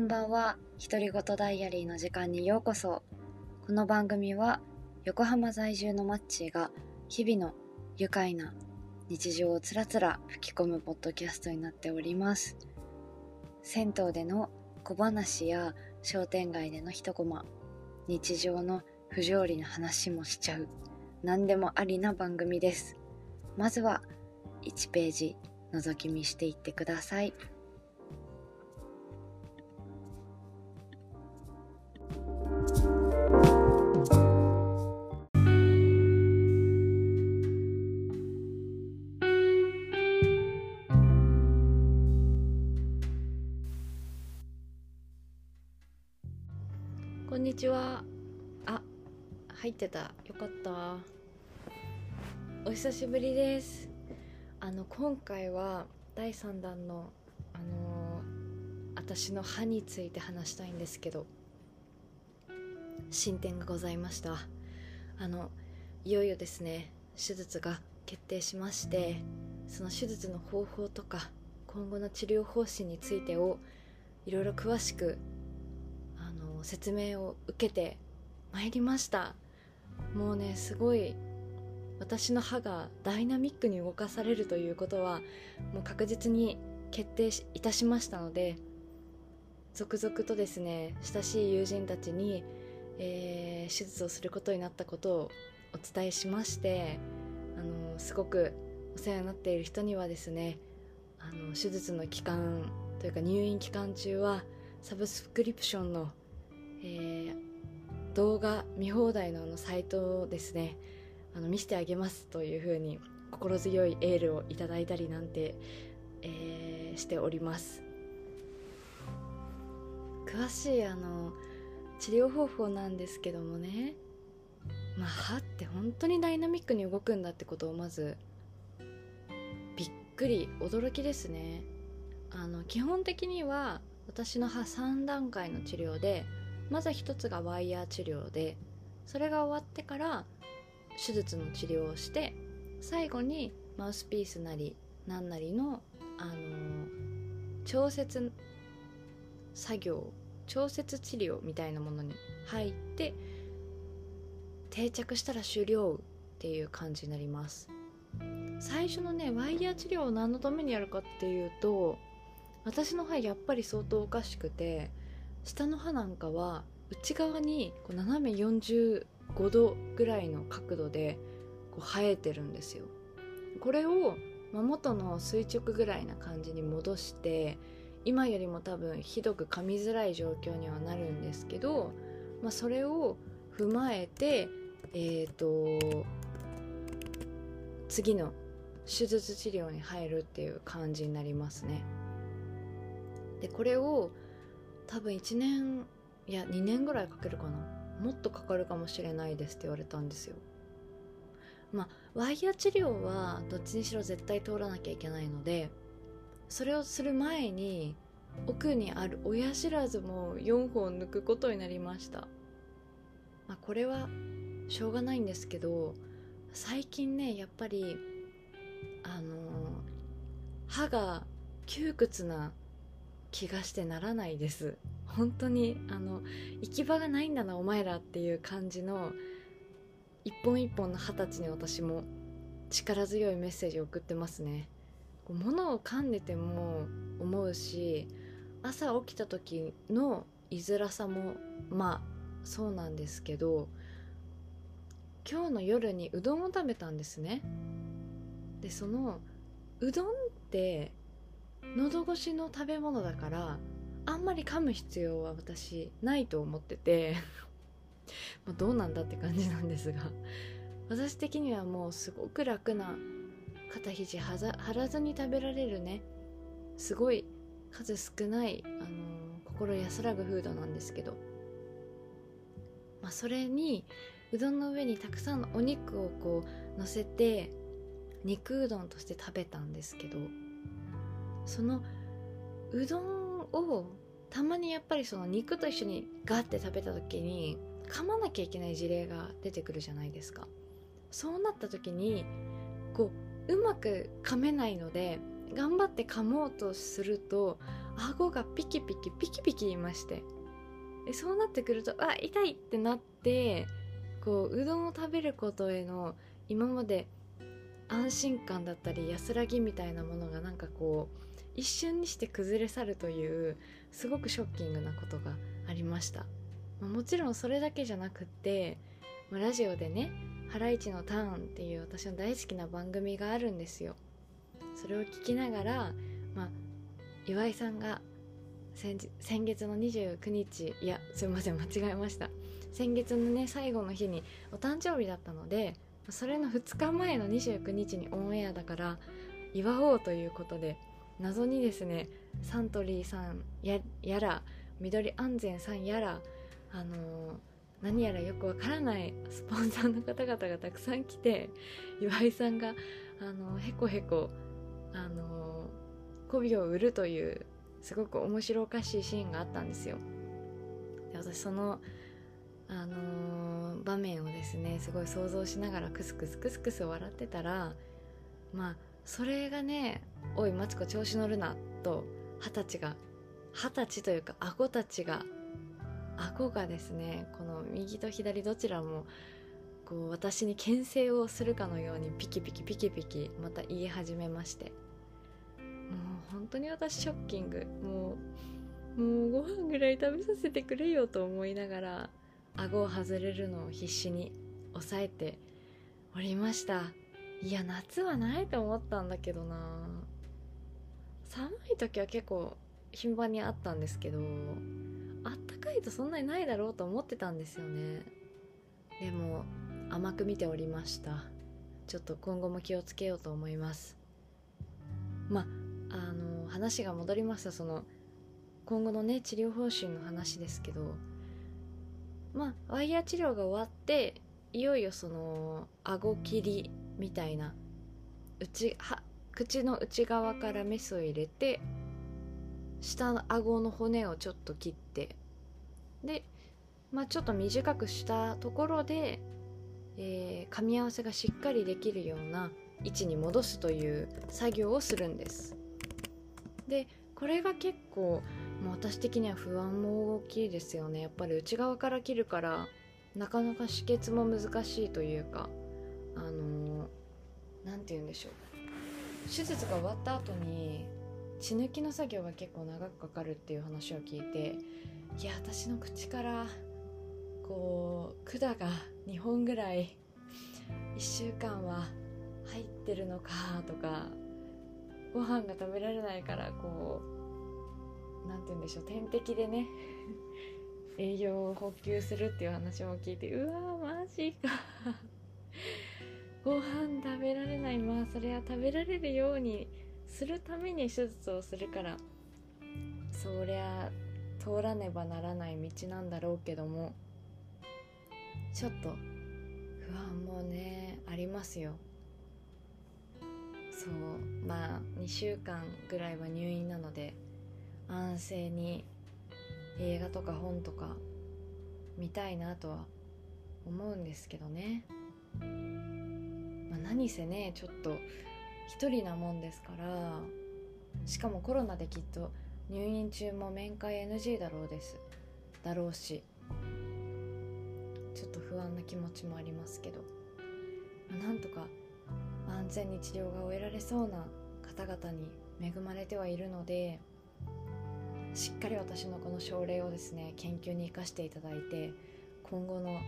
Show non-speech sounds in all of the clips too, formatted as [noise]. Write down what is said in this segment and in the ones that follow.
んばんは。独り言ダイアリーの時間にようこそ。この番組は横浜在住のマッチーが日々の愉快な日常をつらつら吹き込むポッドキャストになっております。銭湯での小話や商店街での一コマ日常の不条理な話もしちゃう何でもありな番組です。まずは1ページ覗き見していってください。ちは。あ、入ってた。よかった。お久しぶりです。あの今回は第3弾のあのー私の歯について話したいんですけど進展がございました。あのいよいよですね手術が決定しましてその手術の方法とか今後の治療方針についてをいろいろ詳しく説明を受けてまいりました。もうねすごい私の歯がダイナミックに動かされるということはもう確実に決定いたしましたので続々とですね親しい友人たちに、えー手術をすることになったことをお伝えしましてあのすごくお世話になっている人にはですねあの手術の期間というか入院期間中はサブスクリプションの、えー動画見放題のあのサイトをですねあの見せてあげますというふうに心強いエールをいただいたりなんて、えーしております。詳しいあの治療方法なんですけどもねまあ歯って本当にダイナミックに動くんだってことをまずびっくり驚きですね。あの基本的には私の歯3段階の治療でまず一つがワイヤー治療でそれが終わってから手術の治療をして最後にマウスピースなり何なりの、あのー調節作業調節治療みたいなものに入って定着したら終了っていう感じになります。最初のねワイヤー治療を何のためにやるかっていうと私の歯やっぱり相当おかしくて下の歯なんかは内側にこう斜め45度ぐらいの角度でこう生えてるんですよ。これを、まあ、元の垂直ぐらいな感じに戻して今よりも多分ひどく噛みづらい状況にはなるんですけど、まあ、それを踏まえてえっ、と次の手術治療に入るっていう感じになりますね。でこれを多分1年いや2年ぐらいかけるかな。もっとかかるかもしれないですって言われたんですよ。まあワイヤー治療はどっちにしろ絶対通らなきゃいけないのでそれをする前に奥にある親知らずも4本抜くことになりました。まあこれはしょうがないんですけど最近ねやっぱりあの歯が窮屈な気がしてならないです。本当にあの行き場がないんだなお前らっていう感じの一本一本の二十歳に私も力強いメッセージを送ってますね。こう物を噛んでても思うし朝起きた時の居づらさもまあそうなんですけど今日の夜にうどんを食べたんですね。でそのうどんって喉越しの食べ物だからあんまり噛む必要は私ないと思ってて [laughs] まあどうなんだって感じなんですが私的にはもうすごく楽な肩肘張らずに食べられるねすごい数少ない、あのー心安らぐフードなんですけど、まあ、それにうどんの上にたくさんのお肉をこう乗せて肉うどんとして食べたんですけどそのうどんをたまにやっぱりその肉と一緒にガッて食べた時に噛まなきゃいけない事例が出てくるじゃないですか。そうなった時にこううまく噛めないので頑張って噛もうとすると顎がピキピキピキピキいまして。でそうなってくるとあ痛いってなってこううどんを食べることへの今まで安心感だったり安らぎみたいなものがなんかこう一瞬にして崩れ去るというすごくショッキングなことがありました、まあ、もちろんそれだけじゃなくって、ま、ラジオでね「ハライチのターン」っていう私の大好きな番組があるんですよ。それを聞きながら、まあ、岩井さんが先月の29日いやすいません間違えました。先月のね最後の日にお誕生日だったのでそれの2日前の29日にオンエアだから祝おうということで謎にですねサントリーさんやら緑安全さんやらあのー、何やらよくわからないスポンサーの方々がたくさん来て岩井さんがあのへこへこあの媚びを売るというすごく面白おかしいシーンがあったんですよ。で私そのあのー、場面をですねすごい想像しながらクスクスクスクス笑ってたらまあそれがね「おいマツコ調子乗るな」と二十歳が二十歳というか顎たちが顎がですねこの右と左どちらもこう私に牽制をするかのようにピキピキピキピキまた言い始めまして。もう本当に私ショッキング。もうもうご飯ぐらい食べさせてくれよと思いながら顎を外れるのを必死に抑えておりました。いや夏はないと思ったんだけどな。寒い時は結構頻繁にあったんですけどあったかいとそんなにないだろうと思ってたんですよね。でも甘く見ておりました。ちょっと今後も気をつけようと思います。まあの話が戻りましたその今後のね治療方針の話ですけど。まあワイヤー治療が終わっていよいよその顎切りみたいな。内は口の内側からメスを入れて下の顎の骨をちょっと切って。で、まあ、ちょっと短くしたところで、えー、噛み合わせがしっかりできるような位置に戻すという作業をするんです。でこれが結構もう私的には不安も大きいですよね。やっぱり内側から切るからなかなか止血も難しいというかあの何、て言うんでしょう。手術が終わった後に血抜きの作業が結構長くかかるっていう話を聞いていや私の口からこう管が2本ぐらい1週間は入ってるのかとかご飯が食べられないからこう何て言うんでしょう。点滴でね [laughs] 栄養を補給するっていう話も聞いてうわマジか。ご飯食べられない。まあそれは食べられるようにするために手術をするから。そりゃ通らねばならない道なんだろうけども。ちょっと不安もねありますよ。そう。まあ2週間ぐらいは入院なので安静に映画とか本とか見たいなとは思うんですけどね、何せねちょっと一人なもんですからしかもコロナできっと入院中も面会 NG だろうです。だろうしちょっと不安な気持ちもありますけど、まあ、なんとか安全に治療が終えられそうな方々に恵まれてはいるのでしっかり私のこの症例をですね研究に生かしていただいて今後の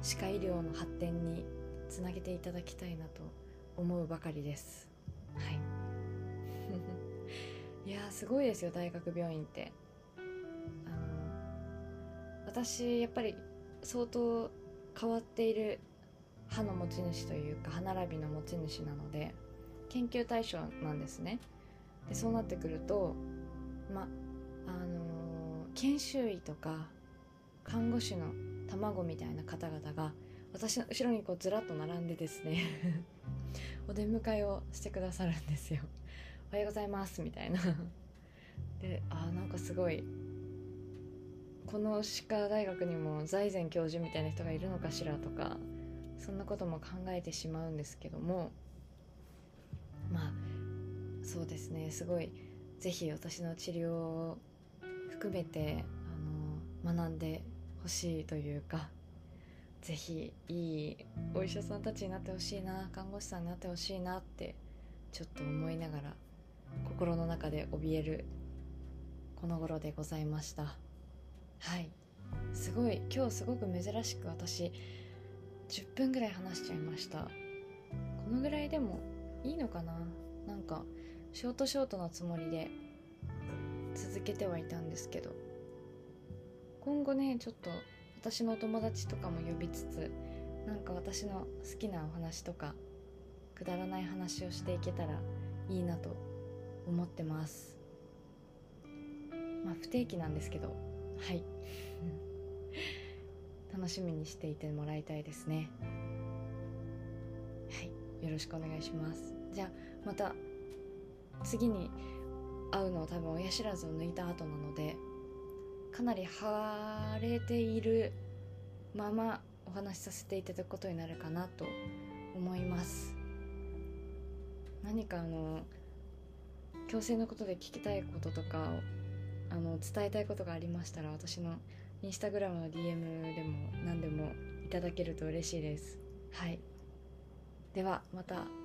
歯科医療の発展につなげていただきたいなと思うばかりです。はい。[laughs] いやすごいですよ大学病院って。私やっぱり相当変わっている歯の持ち主というか歯並びの持ち主なので研究対象なんですね。でそうなってくるとまあの研修医とか看護師の卵みたいな方々が私の後ろにこうずらっと並んでですね。[laughs] お出迎えをしてくださるんですよ。おはようございますみたいな。であなんかすごいこの歯科大学にも財前教授みたいな人がいるのかしらとかそんなことも考えてしまうんですけども。まあそうですね。すごい是非私の治療を含めてあの学んでほしいというか是非いいお医者さんたちになってほしいな看護師さんになってほしいなってちょっと思いながら心の中で怯えるこの頃でございました。はい。すごい。今日すごく珍しく私10分ぐらい話しちゃいました。このぐらいでもいいのかな？なんかショートショートのつもりで続けてはいたんですけど。今後ねちょっと私のお友達とかも呼びつつなんか私の好きなお話とかくだらない話をしていけたらいいなと思ってます。まあ不定期なんですけどはい。[laughs] 楽しみにしていてもらいたいですね。はい。よろしくお願いします。じゃあまた次に会うのは多分親知らずを抜いた後なのでかなり腫れているままお話しさせていただくことになるかなと思います。何かあの矯正のことで聞きたいこととかをあの伝えたいことがありましたら私のインスタグラムの DM でも何でもいただけると嬉しいです。はい。ではまた。